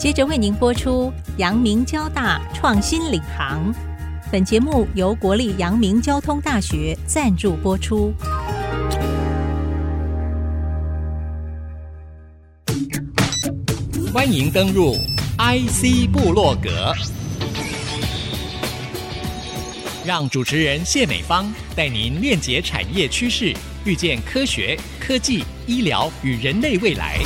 接着为您播出阳明交大创新领航。本节目由国立阳明交通大学赞助播出。欢迎登入 IC 部落格，让主持人谢美芳带您链接产业趋势，预见科学、科技、医疗与人类未来。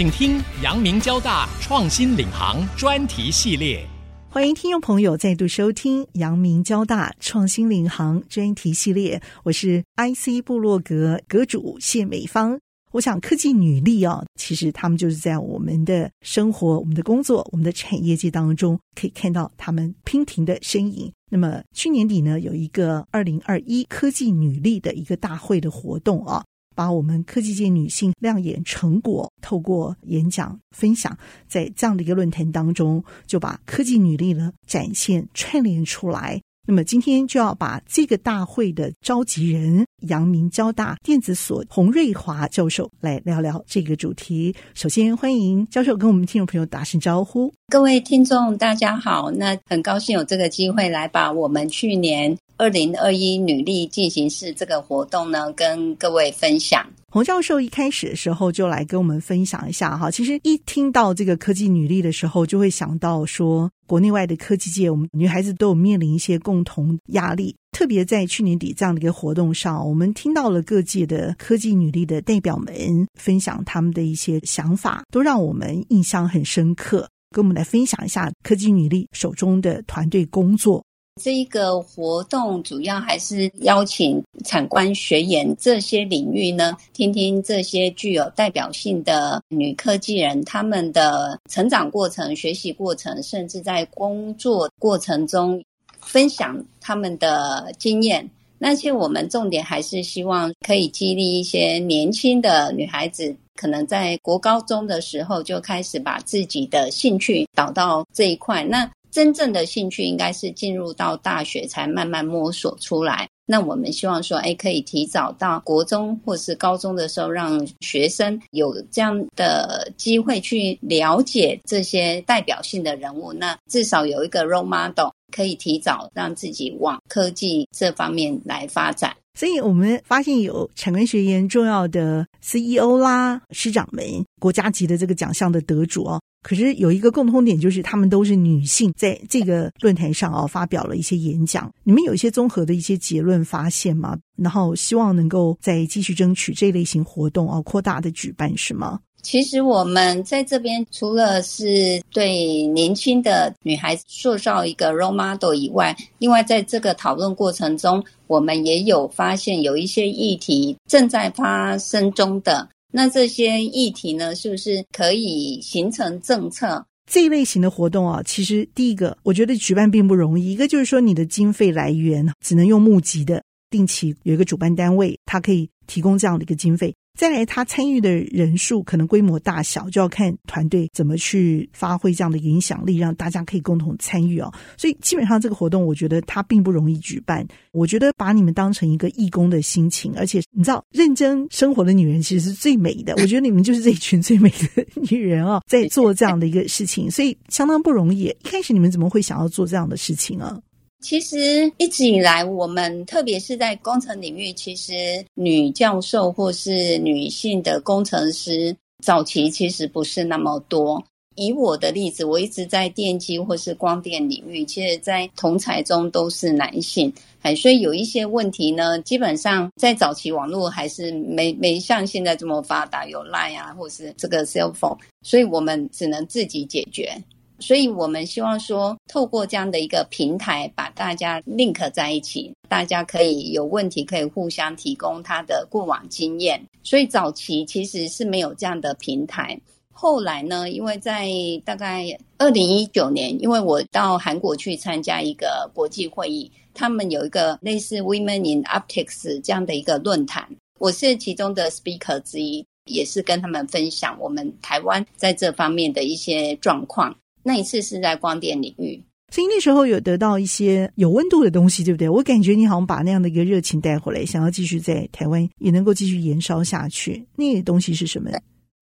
请听阳明交大创新领航专题系列。欢迎听众朋友再度收听阳明交大创新领航专题系列，我是 IC 部落格阁主谢美芳。我想科技女力啊，其实他们就是在我们的生活、我们的工作、我们的产业界当中，可以看到他们娉婷的身影。那么去年底呢，有一个二零二一科技女力的一个大会的活动啊。把我们科技界女性亮眼成果，透过演讲分享，在这样的一个论坛当中，就把科技女力呢展现串联出来。那么今天就要把这个大会的召集人，阳明交大电子所洪瑞华教授来聊聊这个主题。首先欢迎教授跟我们听众朋友打声招呼。各位听众大家好，那很高兴有这个机会来把我们去年。二零二一女力进行式这个活动呢，跟各位分享。洪教授一开始的时候就来跟我们分享一下哈。其实一听到这个科技女力的时候，就会想到说，国内外的科技界，我们女孩子都有面临一些共同压力。特别在去年底这样的一个活动上，我们听到了各界的科技女力的代表们分享他们的一些想法，都让我们印象很深刻。跟我们来分享一下科技女力手中的团队工作。这一个活动主要还是邀请产官学研这些领域呢，听听这些具有代表性的女科技人他们的成长过程、学习过程，甚至在工作过程中分享他们的经验。那些我们重点还是希望可以激励一些年轻的女孩子，可能在国高中的时候就开始把自己的兴趣导到这一块。那真正的兴趣应该是进入到大学才慢慢摸索出来。那我们希望说，哎，可以提早到国中或是高中的时候，让学生有这样的机会去了解这些代表性的人物。那至少有一个 role model，可以提早让自己往科技这方面来发展。所以我们发现有产官学研重要的 CEO 啦、师长们、国家级的这个奖项的得主哦。可是有一个共通点，就是他们都是女性，在这个论坛上啊发表了一些演讲。你们有一些综合的一些结论发现吗？然后希望能够再继续争取这类型活动啊，扩大的举办是吗？其实我们在这边除了是对年轻的女孩子塑造一个 role model 以外，另外在这个讨论过程中，我们也有发现有一些议题正在发生中的。那这些议题呢，是不是可以形成政策？这一类型的活动啊，其实第一个，我觉得举办并不容易。一个就是说，你的经费来源只能用募集的，定期有一个主办单位，它可以提供这样的一个经费。再来，他参与的人数可能规模大小，就要看团队怎么去发挥这样的影响力，让大家可以共同参与哦。所以基本上这个活动，我觉得它并不容易举办。我觉得把你们当成一个义工的心情，而且你知道，认真生活的女人其实是最美的。我觉得你们就是这一群最美的女人哦，在做这样的一个事情，所以相当不容易。一开始你们怎么会想要做这样的事情啊？其实一直以来，我们特别是在工程领域，其实女教授或是女性的工程师，早期其实不是那么多。以我的例子，我一直在电机或是光电领域，其实在同侪中都是男性，哎，所以有一些问题呢，基本上在早期网络还是没没像现在这么发达，有 Line 啊，或是这个 cell phone，所以我们只能自己解决。所以我们希望说，透过这样的一个平台，把大家 link 在一起，大家可以有问题可以互相提供他的过往经验。所以早期其实是没有这样的平台。后来呢，因为在大概二零一九年，因为我到韩国去参加一个国际会议，他们有一个类似 Women in Optics 这样的一个论坛，我是其中的 speaker 之一，也是跟他们分享我们台湾在这方面的一些状况。那一次是在光电领域，所以那时候有得到一些有温度的东西，对不对？我感觉你好像把那样的一个热情带回来，想要继续在台湾也能够继续延烧下去。那个东西是什么？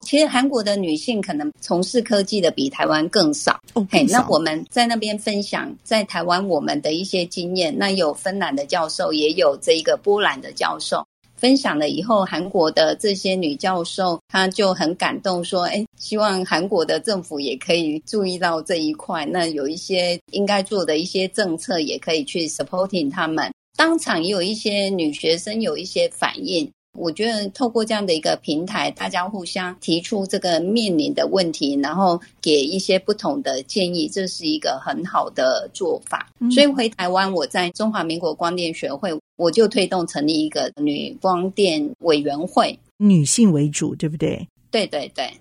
其实韩国的女性可能从事科技的比台湾更少。OK，，那我们在那边分享在台湾我们的一些经验，那有芬兰的教授，也有这一个波兰的教授。分享了以后，韩国的这些女教授，她就很感动，说：“哎，希望韩国的政府也可以注意到这一块，那有一些应该做的一些政策，也可以去 supporting 他们。”当场也有一些女学生有一些反应。我觉得透过这样的一个平台，大家互相提出这个面临的问题，然后给一些不同的建议，这是一个很好的做法。嗯。所以回台湾，我在中华民国光电学会。我就推动成立一个女光电委员会，女性为主，对不对？对对对，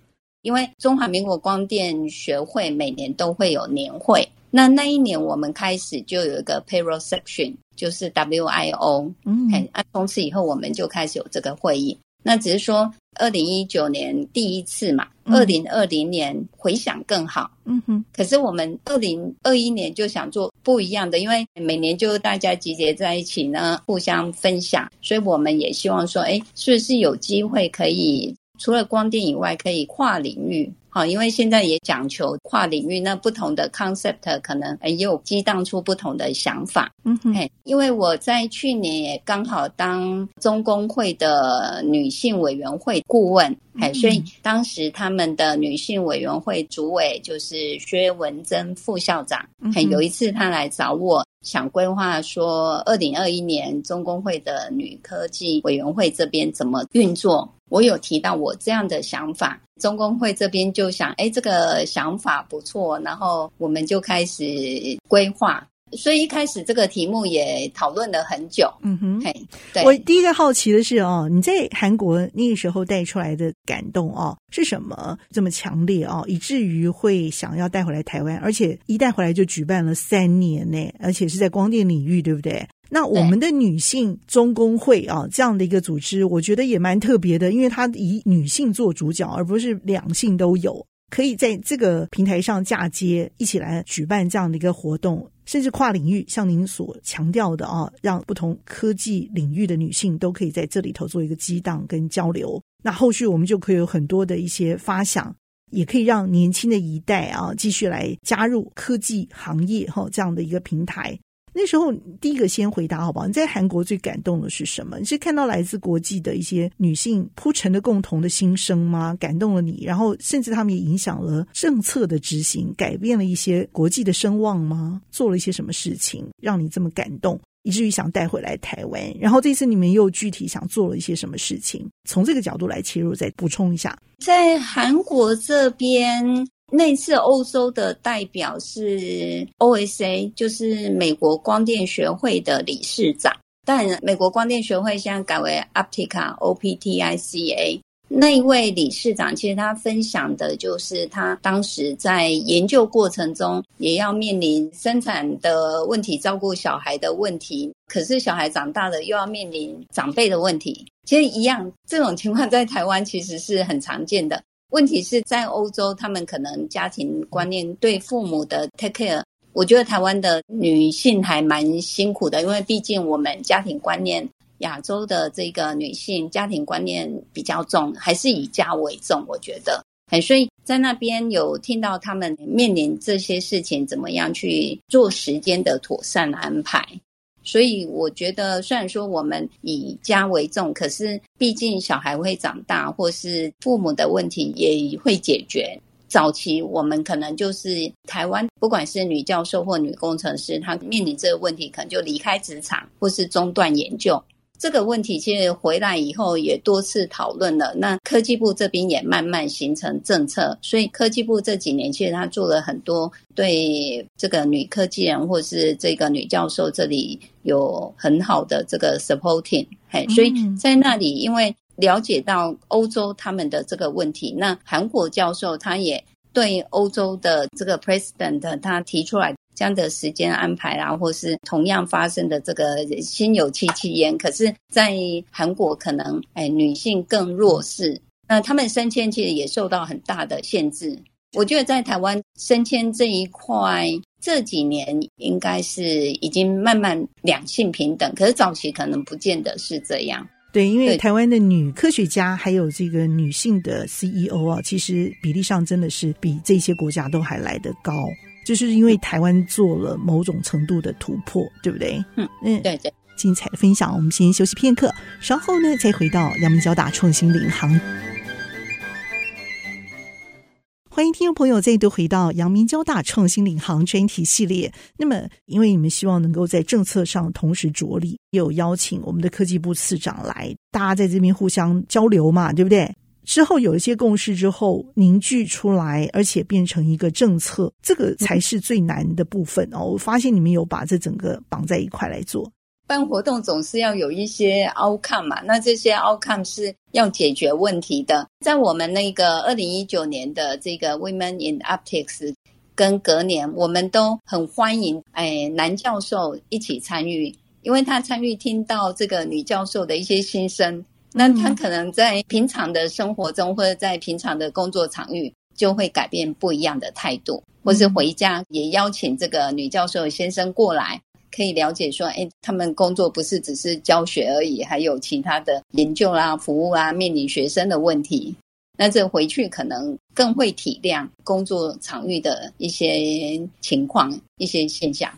因为中华民国光电学会每年都会有年会，那那一年我们开始就有一个 payroll section，就是 WIO，嗯，那从此以后我们就开始有这个会议。那只是说，二零一九年第一次嘛，二零二零年回想更好。嗯哼。可是我们二零二一年就想做不一样的，因为每年就大家集结在一起呢，互相分享，所以我们也希望说，哎，是不是有机会可以除了光电以外，可以跨领域？好，因为现在也讲求跨领域，那不同的 concept 可能也有激荡出不同的想法。嗯哼，因为我在去年也刚好当中工会的女性委员会顾问，哎、嗯，所以当时他们的女性委员会主委就是薛文珍副校长。嗯，有一次他来找我，想规划说二零二一年中工会的女科技委员会这边怎么运作。我有提到我这样的想法，中工会这边就想，哎，这个想法不错，然后我们就开始规划。所以一开始这个题目也讨论了很久。嗯哼，嘿，对。我第一个好奇的是哦，你在韩国那个时候带出来的感动哦，是什么这么强烈哦，以至于会想要带回来台湾，而且一带回来就举办了三年呢，而且是在光电领域，对不对？那我们的女性中工会啊，这样的一个组织，我觉得也蛮特别的，因为它以女性做主角，而不是两性都有，可以在这个平台上嫁接，一起来举办这样的一个活动，甚至跨领域，像您所强调的啊，让不同科技领域的女性都可以在这里头做一个激荡跟交流。那后续我们就可以有很多的一些发想，也可以让年轻的一代啊继续来加入科技行业哈这样的一个平台。那时候，第一个先回答好不好？你在韩国最感动的是什么？你是看到来自国际的一些女性铺陈的共同的心声吗？感动了你，然后甚至他们也影响了政策的执行，改变了一些国际的声望吗？做了一些什么事情让你这么感动，以至于想带回来台湾？然后这次你们又具体想做了一些什么事情？从这个角度来切入，再补充一下。在韩国这边。那次欧洲的代表是 OSA，就是美国光电学会的理事长。但美国光电学会现在改为 Optica，O-P-T-I-C-A。那一位理事长，其实他分享的就是他当时在研究过程中，也要面临生产的问题、照顾小孩的问题。可是小孩长大了，又要面临长辈的问题。其实一样，这种情况在台湾其实是很常见的。问题是在欧洲，他们可能家庭观念对父母的 take care，我觉得台湾的女性还蛮辛苦的，因为毕竟我们家庭观念，亚洲的这个女性家庭观念比较重，还是以家为重，我觉得，所以在那边有听到他们面临这些事情，怎么样去做时间的妥善安排。所以我觉得，虽然说我们以家为重，可是毕竟小孩会长大，或是父母的问题也会解决。早期我们可能就是台湾，不管是女教授或女工程师，她面临这个问题，可能就离开职场，或是中断研究。这个问题其实回来以后也多次讨论了，那科技部这边也慢慢形成政策，所以科技部这几年其实他做了很多对这个女科技人或是这个女教授这里有很好的这个 supporting，嘿，所以在那里因为了解到欧洲他们的这个问题，那韩国教授他也对欧洲的这个 president 他提出来。这样的时间安排啊，或是同样发生的这个心有戚戚焉。可是，在韩国可能，哎，女性更弱势，那他们升迁其实也受到很大的限制。我觉得在台湾升迁这一块，这几年应该是已经慢慢两性平等，可是早期可能不见得是这样。对，因为台湾的女科学家还有这个女性的 CEO 啊，其实比例上真的是比这些国家都还来得高，就是因为台湾做了某种程度的突破，对不对？嗯嗯，对对。精彩的分享，我们先休息片刻，稍后呢再回到阳明交大创新领航。欢迎听众朋友再度回到阳明交大创新领航专题系列。那么，因为你们希望能够在政策上同时着力，也有邀请我们的科技部次长来，大家在这边互相交流嘛，对不对？之后有一些共识之后凝聚出来，而且变成一个政策，这个才是最难的部分哦。我发现你们有把这整个绑在一块来做。办活动总是要有一些 outcome 嘛，那这些 outcome 是要解决问题的。在我们那个二零一九年的这个 Women in Optics，跟隔年，我们都很欢迎哎男教授一起参与，因为他参与听到这个女教授的一些心声，那他可能在平常的生活中或者在平常的工作场域就会改变不一样的态度，或是回家也邀请这个女教授先生过来。可以了解说，哎，他们工作不是只是教学而已，还有其他的研究啦、服务啊，面临学生的问题。那这回去可能更会体谅工作场域的一些情况、一些现象。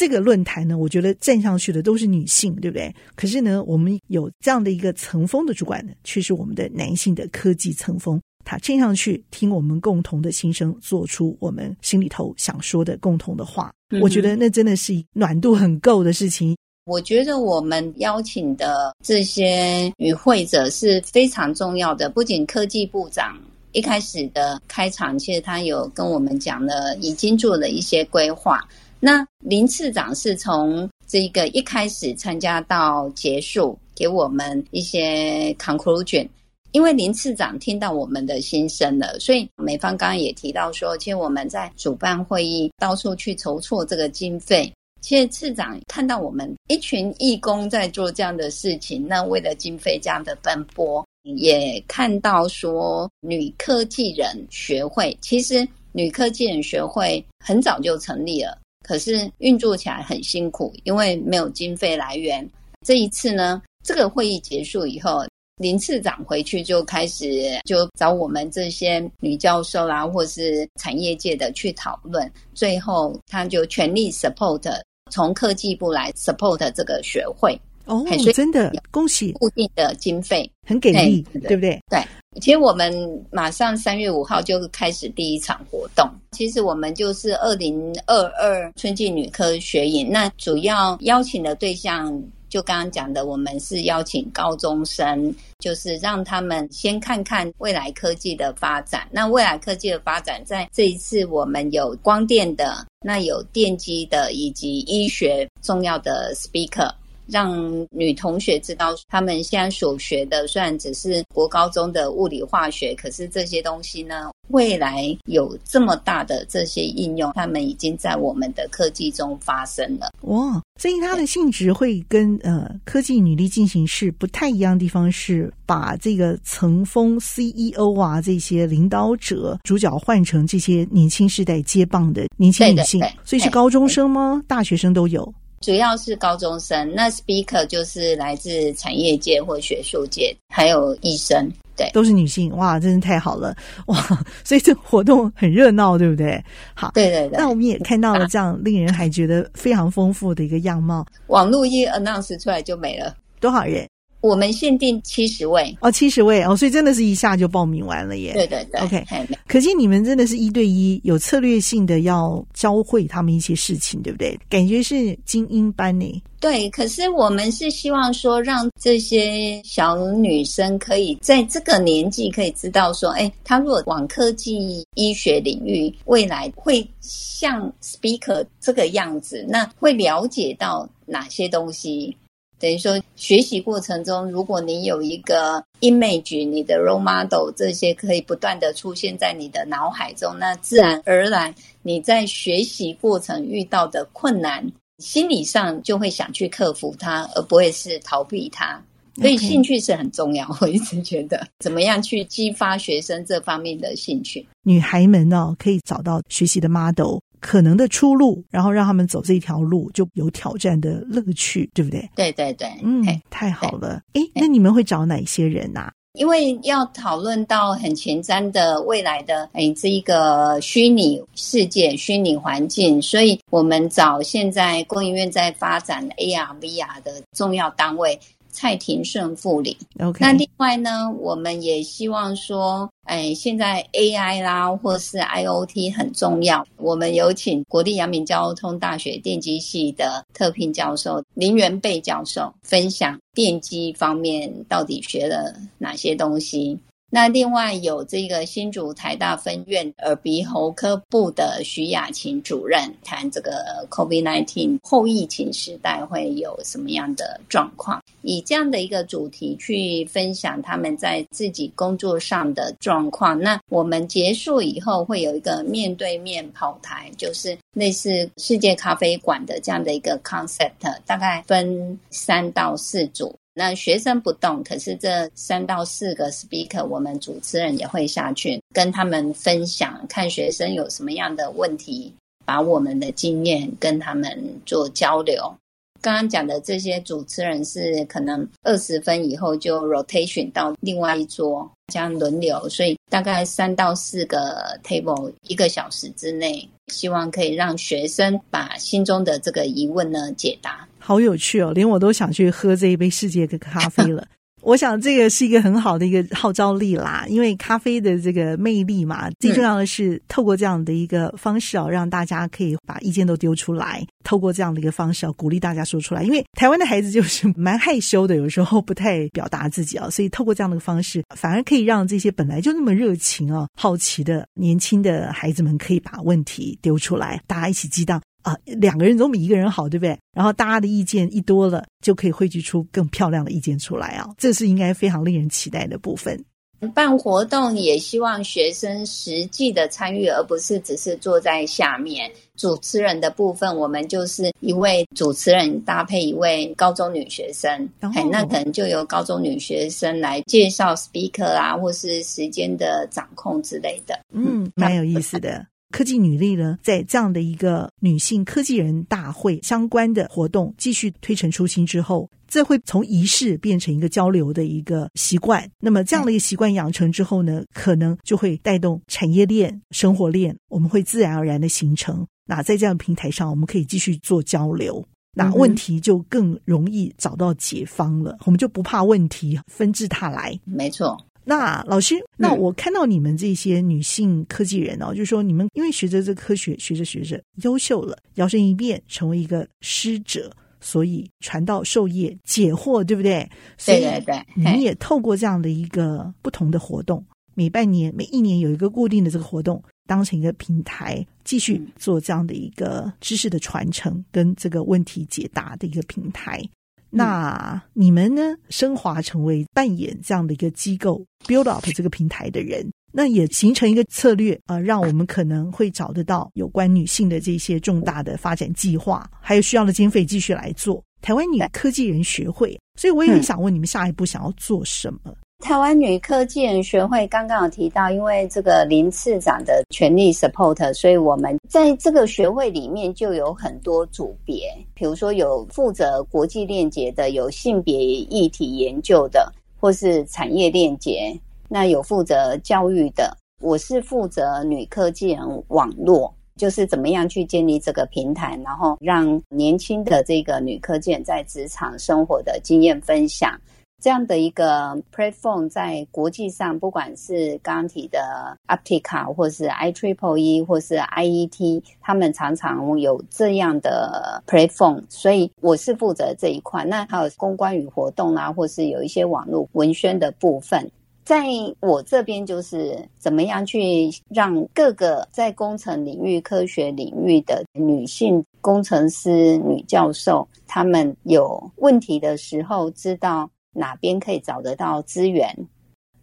这个论坛呢，我觉得站上去的都是女性，对不对？可是呢，我们有这样的一个层峰的主管呢，却是我们的男性的科技层峰。他站上去听我们共同的心声，做出我们心里头想说的共同的话。我觉得那真的是暖度很够的事情。我觉得我们邀请的这些与会者是非常重要的。不仅科技部长一开始的开场，其实他有跟我们讲了，已经做了一些规划。那林次长是从这个一开始参加到结束，给我们一些 conclusion。因为林次长听到我们的心声了，所以美方刚刚也提到说，其实我们在主办会议，到处去筹措这个经费。其实次长看到我们一群义工在做这样的事情，那为了经费这样的奔波，也看到说女科技人学会，其实女科技人学会很早就成立了，可是运作起来很辛苦，因为没有经费来源。这一次呢，这个会议结束以后。林次长回去就开始就找我们这些女教授啦，或是产业界的去讨论，最后他就全力 support 从科技部来 support 这个学会哦，真的恭喜固定的经费很给力，对不对？对，其实我们马上三月五号就开始第一场活动。其实我们就是二零二二春季女科学影，那主要邀请的对象。就刚刚讲的，我们是邀请高中生，就是让他们先看看未来科技的发展。那未来科技的发展，在这一次我们有光电的，那有电机的，以及医学重要的 speaker。让女同学知道，他们现在所学的虽然只是国高中的物理化学，可是这些东西呢，未来有这么大的这些应用，他们已经在我们的科技中发生了。哇！所以它的性质会跟呃科技女力进行式不太一样的地方是，把这个层峰 CEO 啊这些领导者主角换成这些年轻世代接棒的年轻女性，所以是高中生吗？大学生都有。主要是高中生，那 speaker 就是来自产业界或学术界，还有医生，对，都是女性，哇，真是太好了，哇，所以这活动很热闹，对不对？好，对对对。那我们也看到了这样令人还觉得非常丰富的一个样貌。网络一 announce 出来就没了，多少人？我们限定七十位哦，七十位哦，所以真的是一下就报名完了耶。对对对，OK。可惜你们真的是一对一，有策略性的要教会他们一些事情，对不对？感觉是精英班呢。对，可是我们是希望说，让这些小女生可以在这个年纪可以知道说，哎，她如果往科技医学领域，未来会像 speaker 这个样子，那会了解到哪些东西。等于说，学习过程中，如果你有一个 image，你的 role model 这些可以不断的出现在你的脑海中，那自然而然你在学习过程遇到的困难，心理上就会想去克服它，而不会是逃避它。所以兴趣是很重要我一直觉得，怎么样去激发学生这方面的兴趣？女孩们呢，可以找到学习的 model。可能的出路，然后让他们走这条路就有挑战的乐趣，对不对？对对对，嗯，太好了。哎，那你们会找哪些人呐、啊？因为要讨论到很前瞻的未来的哎，这一个虚拟世界、虚拟环境，所以我们找现在工研院在发展 AR、VR 的重要单位。蔡廷顺副理，OK。那另外呢，我们也希望说，哎，现在 AI 啦，或是 IoT 很重要。我们有请国立阳明交通大学电机系的特聘教授林元贝教授分享电机方面到底学了哪些东西。那另外有这个新竹台大分院耳鼻喉科部的徐雅琴主任谈这个 COVID-19 后疫情时代会有什么样的状况，以这样的一个主题去分享他们在自己工作上的状况。那我们结束以后会有一个面对面跑台，就是类似世界咖啡馆的这样的一个 concept，大概分三到四组。那学生不动，可是这三到四个 speaker，我们主持人也会下去跟他们分享，看学生有什么样的问题，把我们的经验跟他们做交流。刚刚讲的这些主持人是可能二十分以后就 rotation 到另外一桌，这样轮流，所以大概三到四个 table，一个小时之内，希望可以让学生把心中的这个疑问呢解答。好有趣哦，连我都想去喝这一杯世界的咖啡了。我想这个是一个很好的一个号召力啦，因为咖啡的这个魅力嘛，最重要的是透过这样的一个方式哦，让大家可以把意见都丢出来。透过这样的一个方式哦，鼓励大家说出来。因为台湾的孩子就是蛮害羞的，有时候不太表达自己啊，所以透过这样的方式，反而可以让这些本来就那么热情啊、好奇的年轻的孩子们，可以把问题丢出来，大家一起激荡。啊，两个人总比一个人好，对不对？然后大家的意见一多了，就可以汇聚出更漂亮的意见出来啊！这是应该非常令人期待的部分。办活动也希望学生实际的参与，而不是只是坐在下面。主持人的部分，我们就是一位主持人搭配一位高中女学生，哦、那可能就由高中女学生来介绍 speaker 啊，或是时间的掌控之类的。嗯，蛮有意思的。科技女力呢，在这样的一个女性科技人大会相关的活动继续推陈出新之后，这会从仪式变成一个交流的一个习惯。那么这样的一个习惯养成之后呢，可能就会带动产业链、生活链，我们会自然而然的形成。那在这样的平台上，我们可以继续做交流，那问题就更容易找到解方了。我们就不怕问题纷至沓来。没错。那老师，那我看到你们这些女性科技人哦，嗯、就是说你们因为学着这科学，学着学着优秀了，摇身一变成为一个师者，所以传道授业解惑，对不对？对对对。你们也透过这样的一个不同的活动，每半年、每一年有一个固定的这个活动，当成一个平台，继续做这样的一个知识的传承跟这个问题解答的一个平台。那你们呢？升华成为扮演这样的一个机构，build up 这个平台的人，那也形成一个策略啊、呃，让我们可能会找得到有关女性的这些重大的发展计划，还有需要的经费继续来做台湾女科技人学会。所以我也很想问你们，下一步想要做什么？台湾女科技人学会刚刚有提到，因为这个林次长的全力 support，所以我们在这个学会里面就有很多组别，比如说有负责国际链接的，有性别议题研究的，或是产业链接。那有负责教育的，我是负责女科技人网络，就是怎么样去建立这个平台，然后让年轻的这个女科技人在职场生活的经验分享。这样的一个 platform 在国际上，不管是刚刚提的 Aptica 或是 IEEE 或是 IET，他们常常有这样的 platform，所以我是负责这一块。那还有公关与活动啊，或是有一些网络文宣的部分，在我这边就是怎么样去让各个在工程领域、科学领域的女性工程师、女教授，她们有问题的时候知道。哪边可以找得到资源？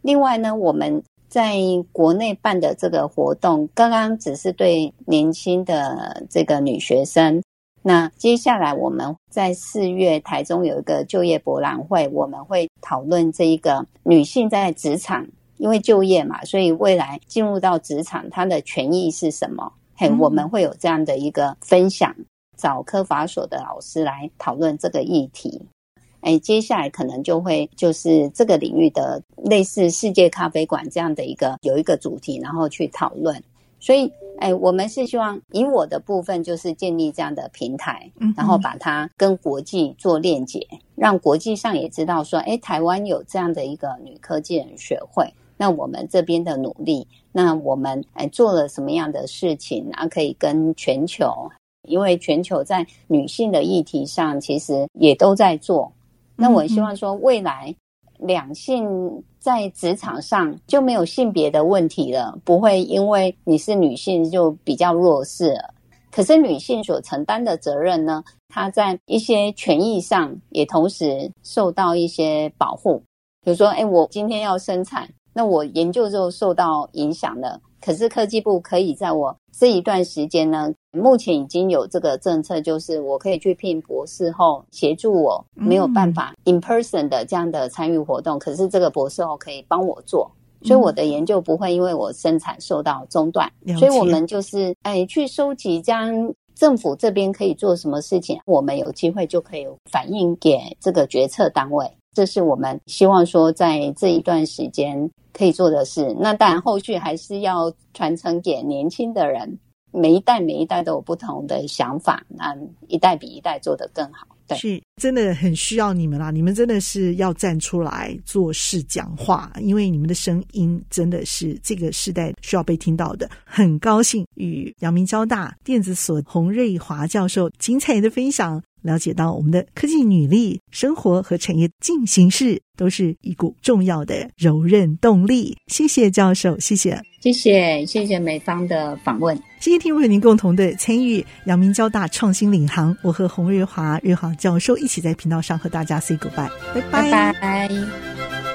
另外呢，我们在国内办的这个活动，刚刚只是对年轻的这个女学生。那接下来我们在四月台中有一个就业博览会，我们会讨论这一个女性在职场，因为就业嘛，所以未来进入到职场，她的权益是什么？嘿，我们会有这样的一个分享，找科法所的老师来讨论这个议题。哎，接下来可能就会就是这个领域的类似世界咖啡馆这样的一个有一个主题，然后去讨论。所以，哎，我们是希望以我的部分就是建立这样的平台，然后把它跟国际做链接，让国际上也知道说，哎，台湾有这样的一个女科技人学会。那我们这边的努力，那我们哎做了什么样的事情，然后可以跟全球，因为全球在女性的议题上其实也都在做。那我希望说，未来两性在职场上就没有性别的问题了，不会因为你是女性就比较弱势了。可是女性所承担的责任呢，她在一些权益上也同时受到一些保护。比如说，哎，我今天要生产，那我研究就受到影响了。可是科技部可以在我这一段时间呢，目前已经有这个政策，就是我可以去聘博士后协助我没有办法 in person 的这样的参与活动，可是这个博士后可以帮我做，所以我的研究不会因为我生产受到中断。所以我们就是哎去收集，将政府这边可以做什么事情，我们有机会就可以反映给这个决策单位。这是我们希望说在这一段时间可以做的事。那当然，后续还是要传承给年轻的人。每一代每一代都有不同的想法，那一代比一代做得更好。对，是真的很需要你们啦！你们真的是要站出来做事讲话，因为你们的声音真的是这个时代需要被听到的。很高兴与阳明交大电子所洪瑞华教授精彩的分享。了解到我们的科技女力生活和产业进行式都是一股重要的柔韧动力。谢谢教授，谢谢，谢谢，谢谢美方的访问，谢谢听众您共同的参与。阳明交大创新领航，我和洪瑞华瑞航教授一起在频道上和大家 say goodbye，拜。拜拜。